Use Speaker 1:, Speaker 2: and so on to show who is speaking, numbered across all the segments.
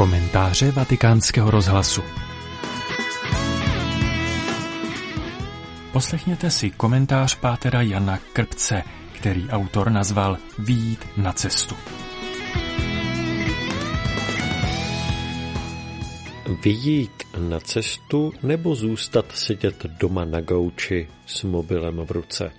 Speaker 1: Komentáře vatikánského rozhlasu Poslechněte si komentář pátera Jana Krpce, který autor nazval Výjít na cestu.
Speaker 2: Vyjít na cestu nebo zůstat sedět doma na gauči s mobilem v ruce.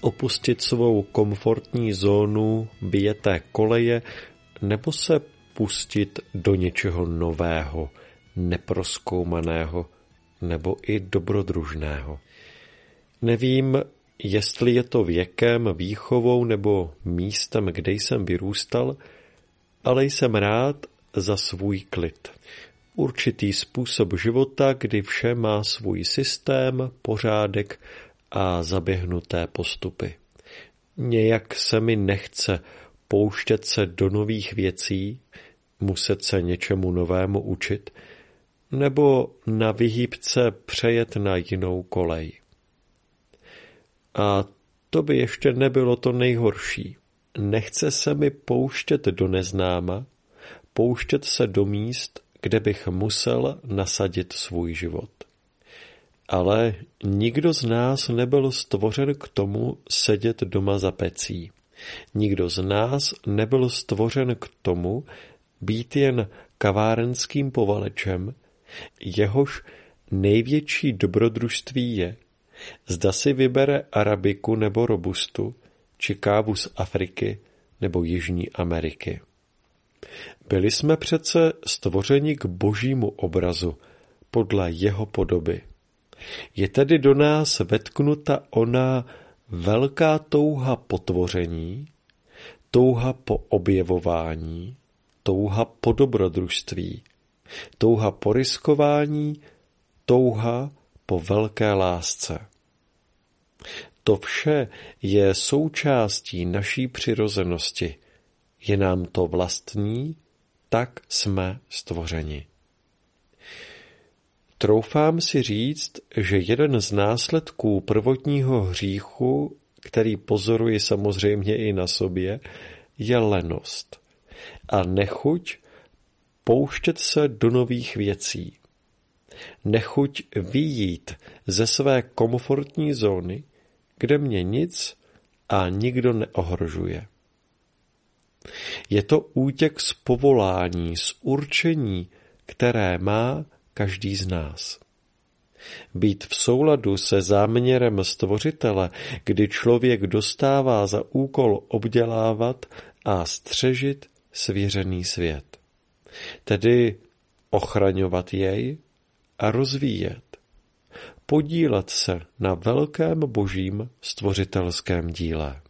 Speaker 2: Opustit svou komfortní zónu vyjeté koleje nebo se pustit do něčeho nového, neproskoumaného nebo i dobrodružného. Nevím, jestli je to věkem, výchovou nebo místem, kde jsem vyrůstal, ale jsem rád za svůj klid. Určitý způsob života, kdy vše má svůj systém, pořádek a zaběhnuté postupy. Nějak se mi nechce pouštět se do nových věcí, muset se něčemu novému učit, nebo na vyhýbce přejet na jinou kolej. A to by ještě nebylo to nejhorší. Nechce se mi pouštět do neznáma, pouštět se do míst, kde bych musel nasadit svůj život. Ale nikdo z nás nebyl stvořen k tomu sedět doma za pecí. Nikdo z nás nebyl stvořen k tomu být jen kavárenským povalečem, jehož největší dobrodružství je, zda si vybere arabiku nebo robustu, či kávu z Afriky nebo Jižní Ameriky. Byli jsme přece stvořeni k božímu obrazu, podle jeho podoby. Je tedy do nás vetknuta ona velká touha po tvoření, touha po objevování, touha po dobrodružství, touha po riskování, touha po velké lásce. To vše je součástí naší přirozenosti. Je nám to vlastní, tak jsme stvořeni. Troufám si říct, že jeden z následků prvotního hříchu, který pozoruji samozřejmě i na sobě, je lenost a nechuť pouštět se do nových věcí. Nechuť vyjít ze své komfortní zóny, kde mě nic a nikdo neohrožuje. Je to útěk z povolání, z určení, které má každý z nás. Být v souladu se záměrem stvořitele, kdy člověk dostává za úkol obdělávat a střežit svěřený svět. Tedy ochraňovat jej a rozvíjet. Podílet se na velkém božím stvořitelském díle.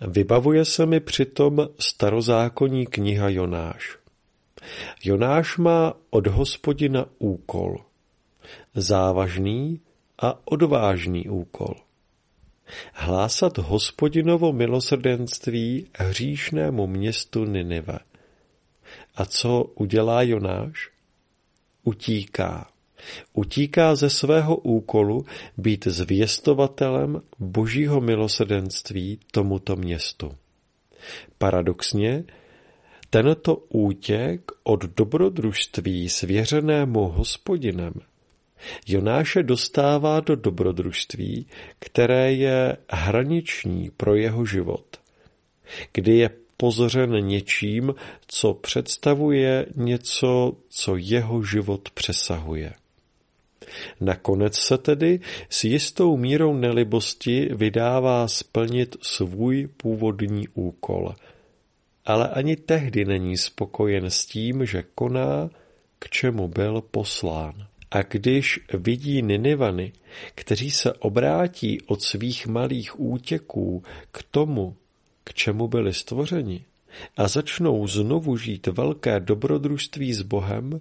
Speaker 2: Vybavuje se mi přitom starozákonní kniha Jonáš. Jonáš má od hospodina úkol. Závažný a odvážný úkol. Hlásat hospodinovo milosrdenství hříšnému městu Ninive. A co udělá Jonáš? Utíká. Utíká ze svého úkolu být zvěstovatelem božího milosrdenství tomuto městu. Paradoxně, tento útěk od dobrodružství svěřenému hospodinem Jonáše dostává do dobrodružství, které je hraniční pro jeho život, kdy je pozořen něčím, co představuje něco, co jeho život přesahuje. Nakonec se tedy s jistou mírou nelibosti vydává splnit svůj původní úkol, ale ani tehdy není spokojen s tím, že koná, k čemu byl poslán. A když vidí Ninivany, kteří se obrátí od svých malých útěků k tomu, k čemu byli stvořeni, a začnou znovu žít velké dobrodružství s Bohem,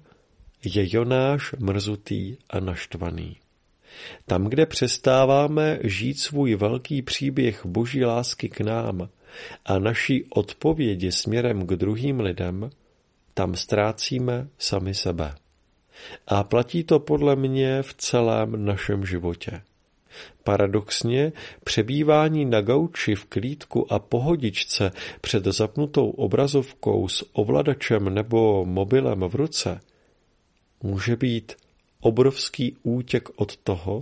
Speaker 2: je Jonáš mrzutý a naštvaný. Tam, kde přestáváme žít svůj velký příběh boží lásky k nám a naší odpovědi směrem k druhým lidem, tam ztrácíme sami sebe. A platí to podle mě v celém našem životě. Paradoxně přebývání na gauči v klídku a pohodičce před zapnutou obrazovkou s ovladačem nebo mobilem v ruce může být obrovský útěk od toho,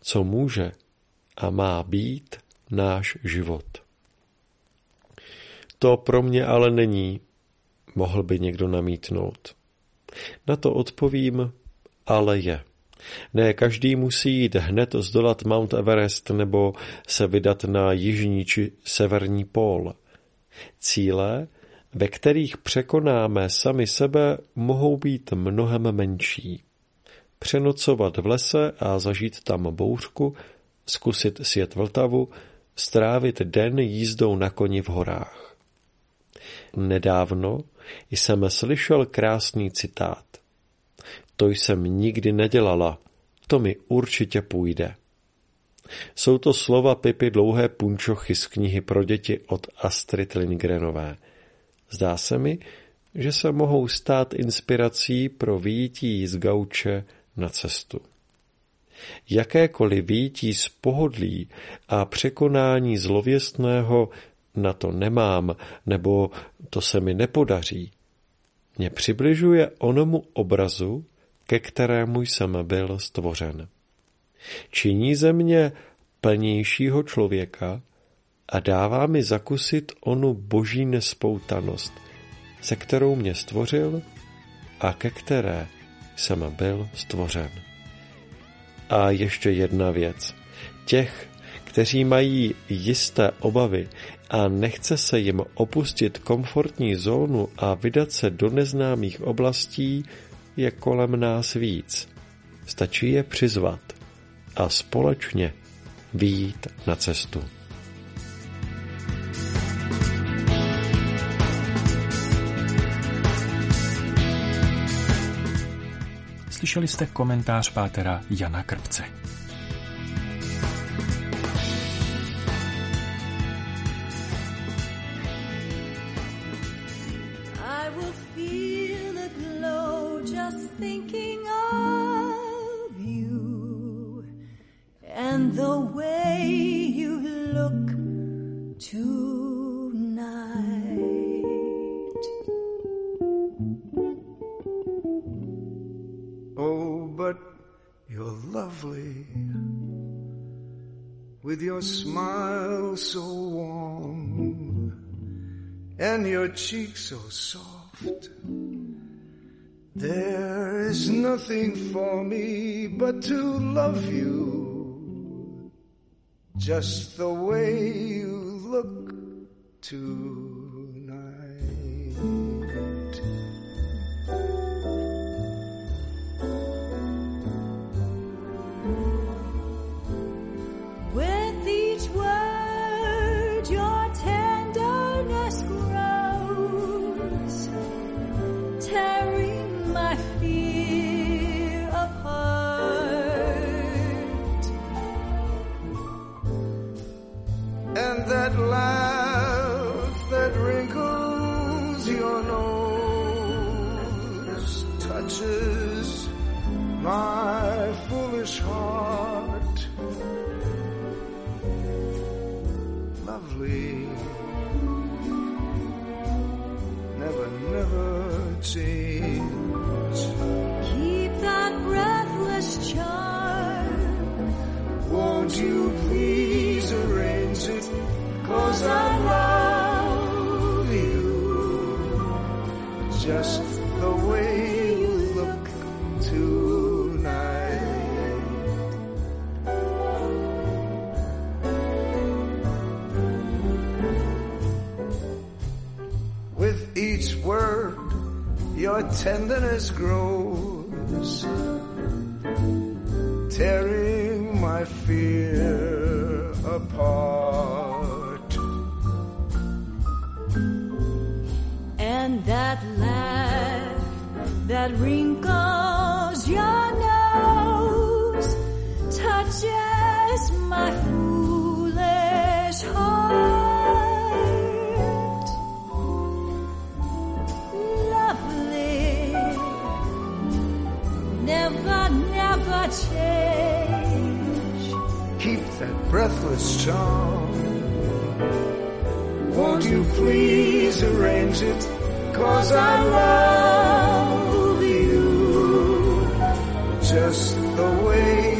Speaker 2: co může a má být náš život. To pro mě ale není, mohl by někdo namítnout. Na to odpovím, ale je. Ne každý musí jít hned zdolat Mount Everest nebo se vydat na jižní či severní pól. Cíle, ve kterých překonáme sami sebe, mohou být mnohem menší. Přenocovat v lese a zažít tam bouřku, zkusit sjet Vltavu, strávit den jízdou na koni v horách. Nedávno jsem slyšel krásný citát. To jsem nikdy nedělala, to mi určitě půjde. Jsou to slova Pipy dlouhé punčochy z knihy pro děti od Astrid Lindgrenové. Zdá se mi, že se mohou stát inspirací pro výjití z gauče na cestu. Jakékoliv výjití z pohodlí a překonání zlověstného na to nemám, nebo to se mi nepodaří, mě přibližuje onomu obrazu, ke kterému jsem byl stvořen. Činí ze mě plnějšího člověka a dává mi zakusit onu boží nespoutanost, se kterou mě stvořil a ke které jsem byl stvořen. A ještě jedna věc. Těch, kteří mají jisté obavy a nechce se jim opustit komfortní zónu a vydat se do neznámých oblastí, je kolem nás víc. Stačí je přizvat a společně výjít na cestu.
Speaker 1: Slyšeli jste komentář pátera Jana Krpce.
Speaker 3: Oh, with your smile so warm and your cheek so soft. There is nothing for me but to love you just the way you look tonight. my foolish heart. Lovely. Tenderness grows, tearing my fear apart.
Speaker 4: And that laugh that wrinkles your nose touches my foolish heart. Never, Keep that
Speaker 3: breathless charm. Won't you please arrange it? Cause I love you just the way